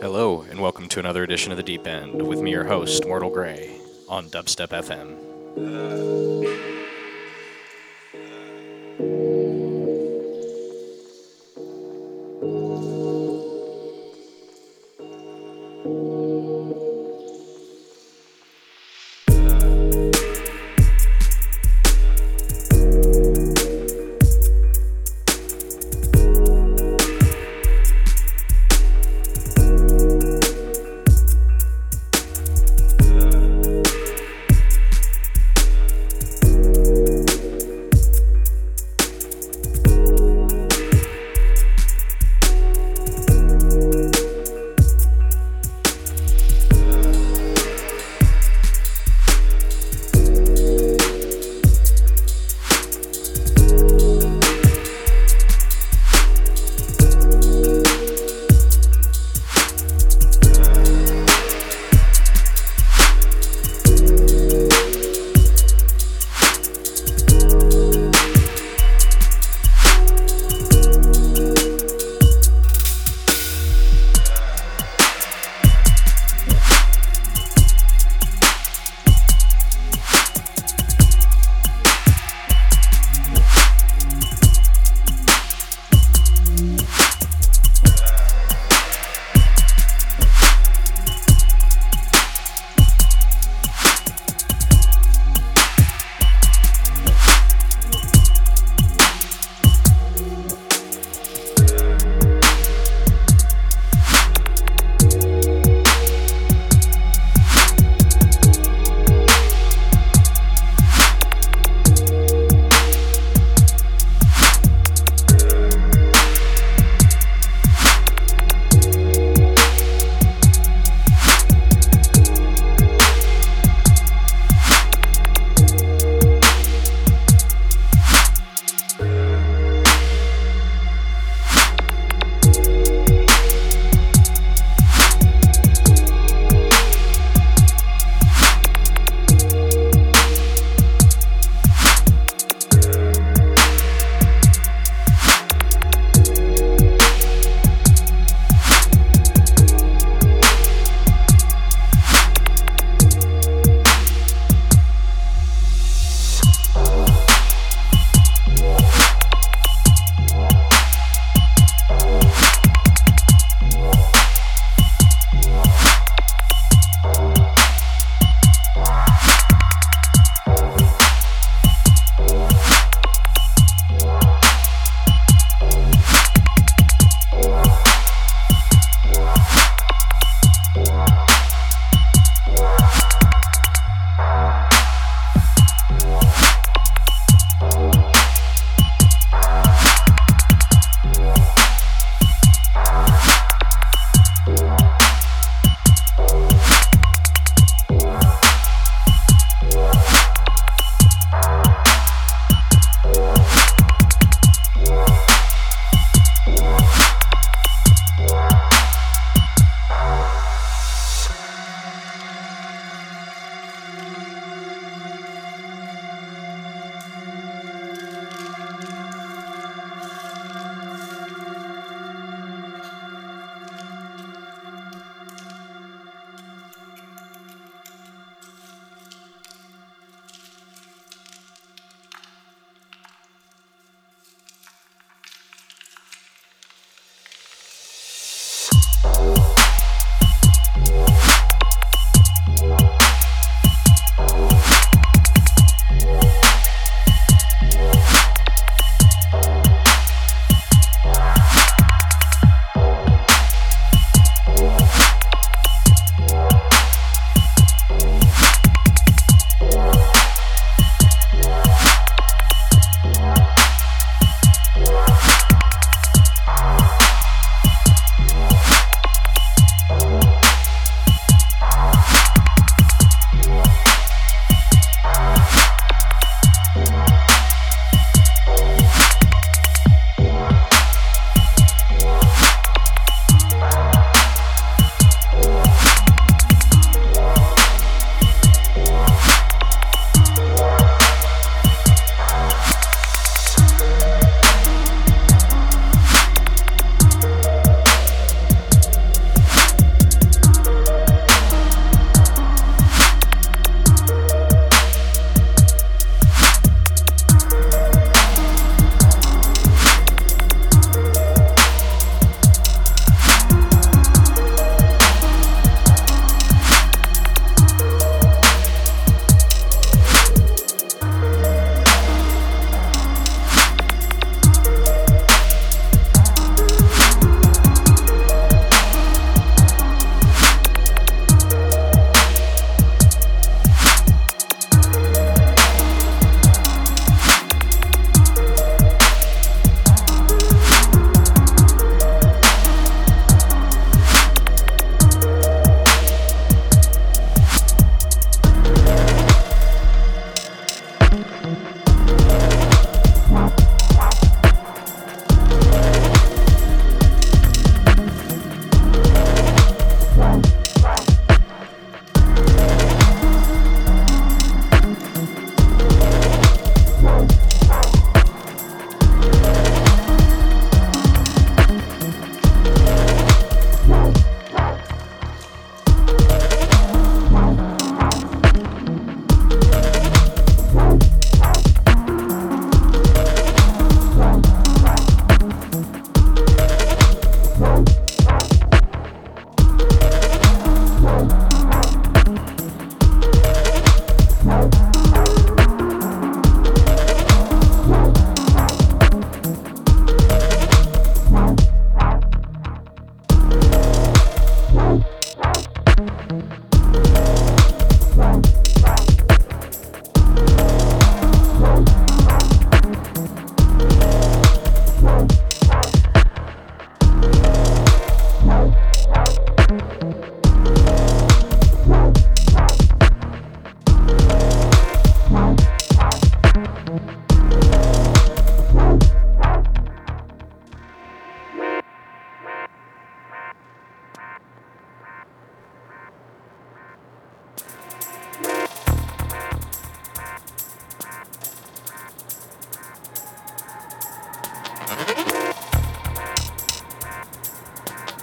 Hello, and welcome to another edition of The Deep End with me, your host, Mortal Grey, on Dubstep FM.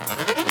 Uh-huh.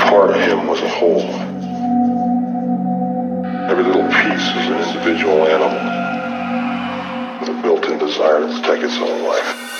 Part of him was a whole. Every little piece was an individual animal with a built-in desire to take its own life.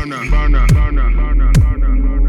burner, burner, burner, burner, burner.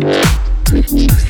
Thank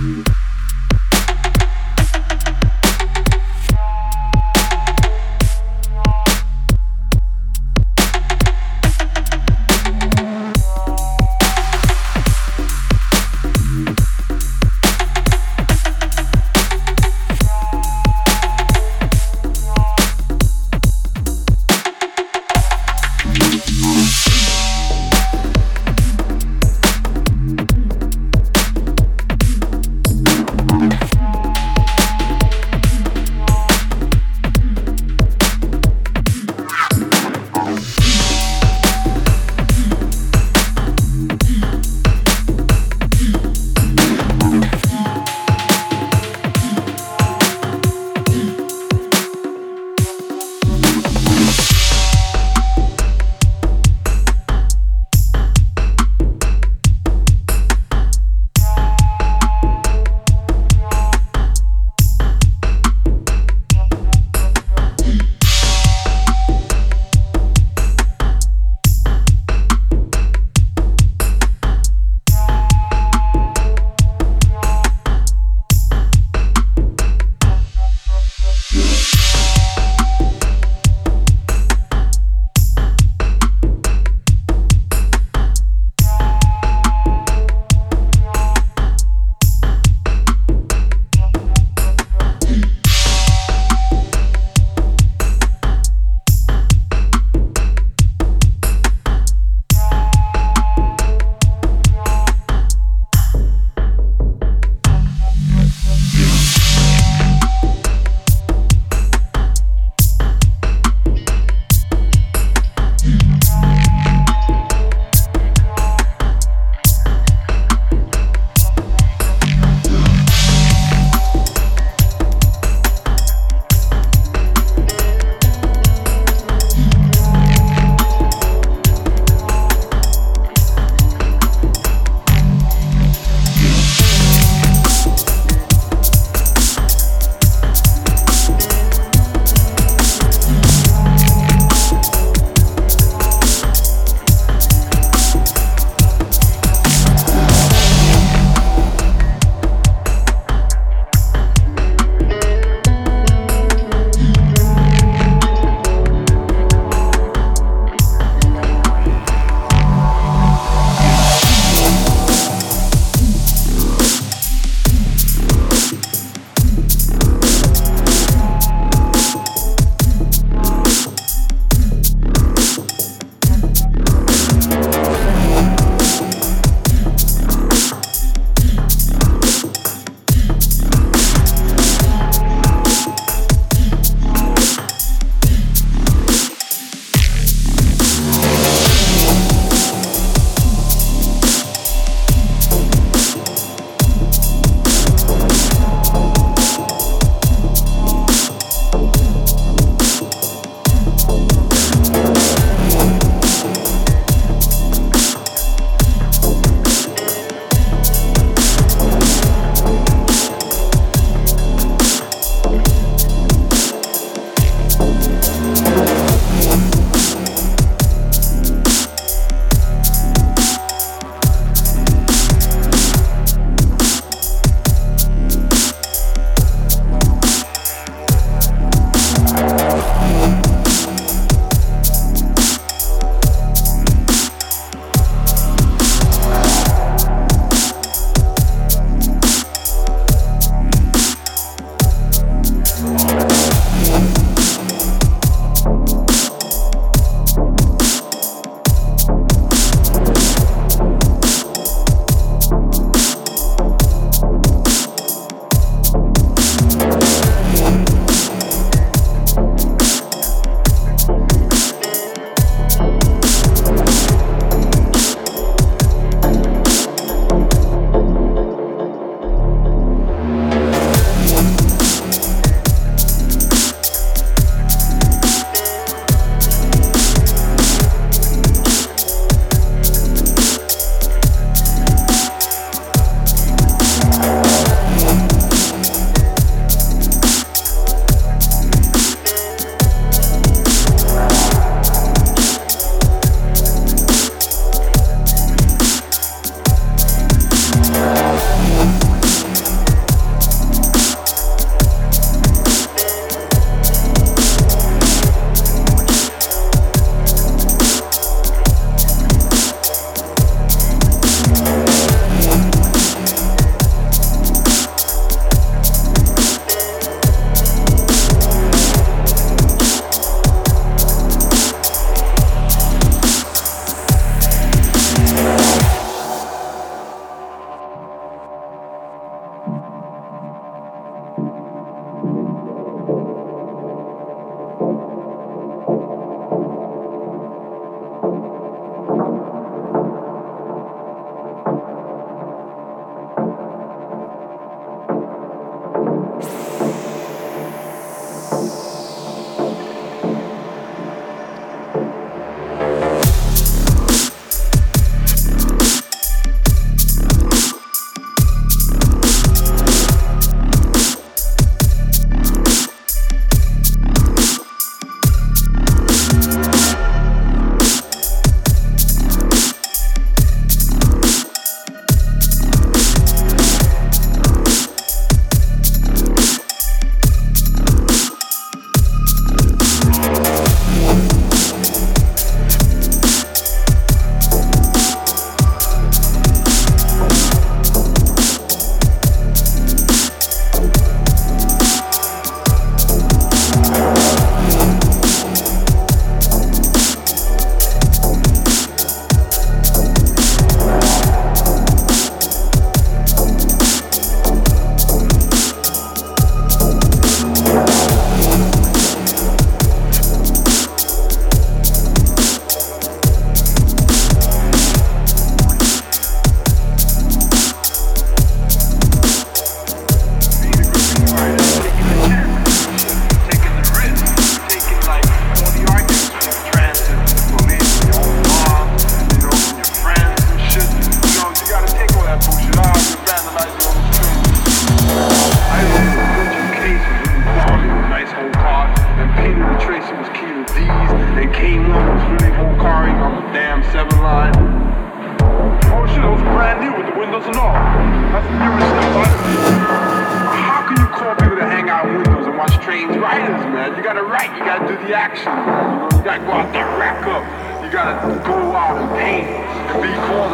you.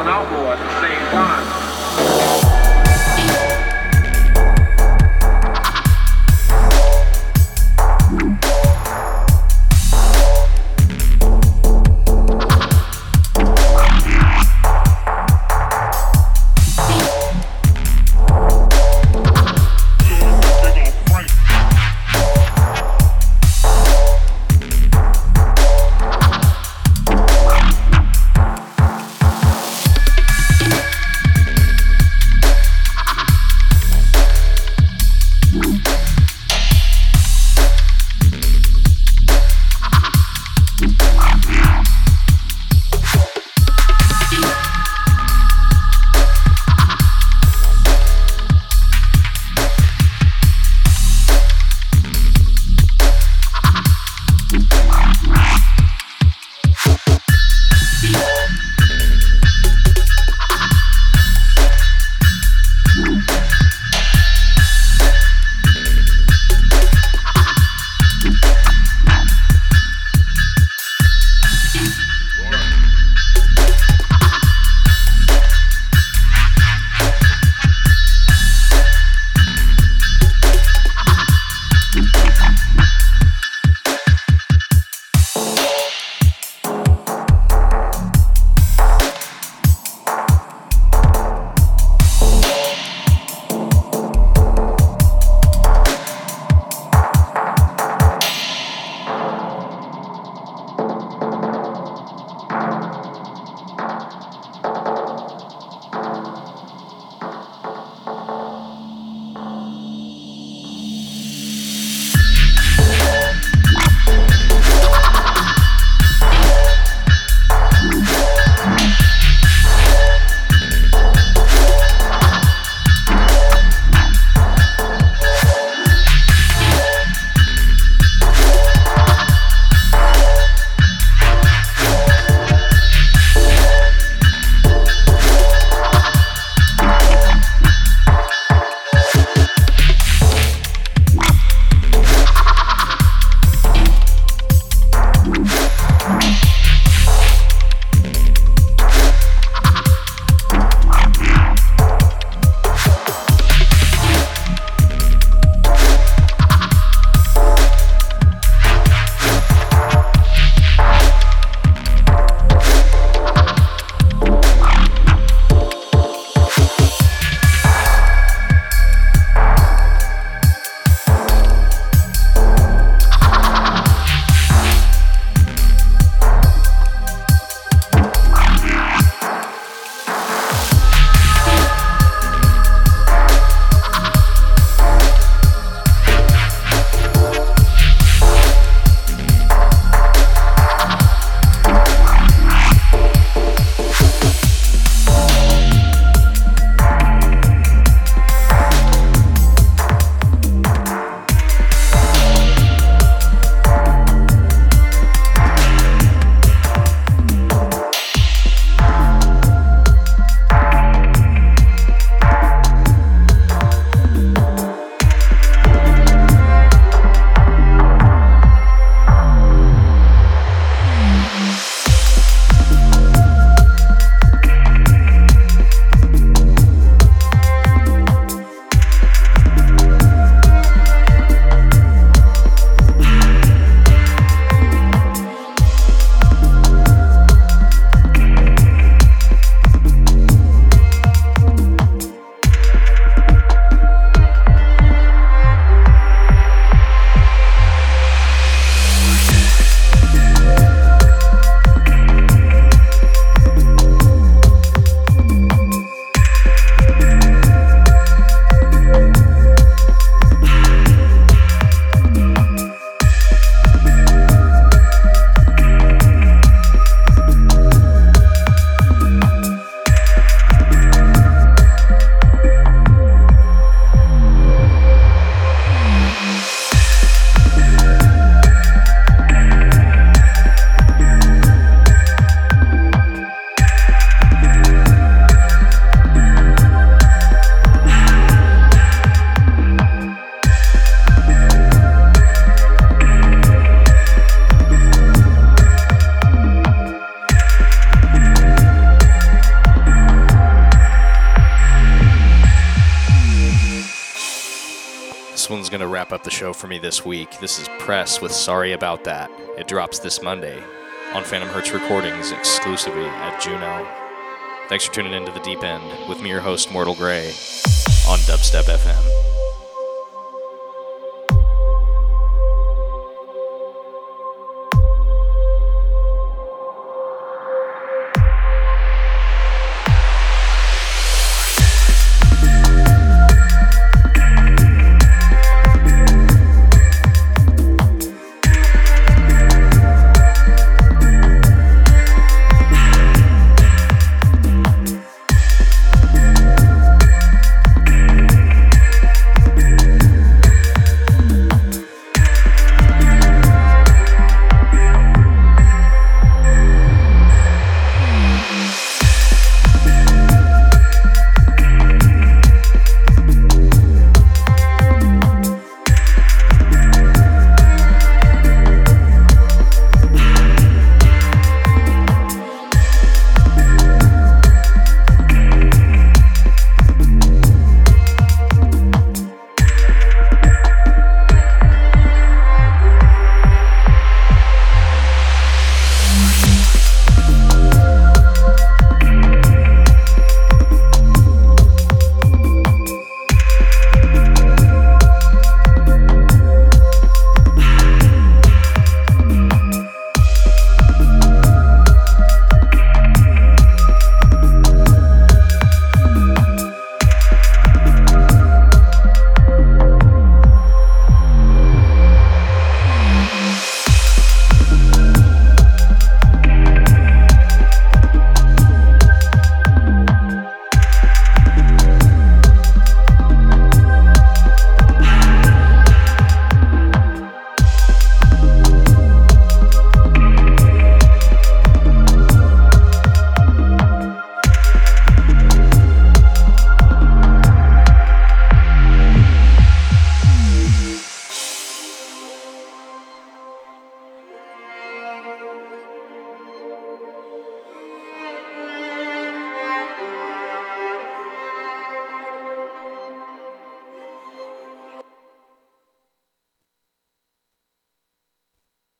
An outlaw at the same time. For me this week. This is Press with Sorry About That. It drops this Monday on Phantom Hertz Recordings exclusively at Juno. Thanks for tuning into the deep end with me, your host, Mortal Grey, on Dubstep FM.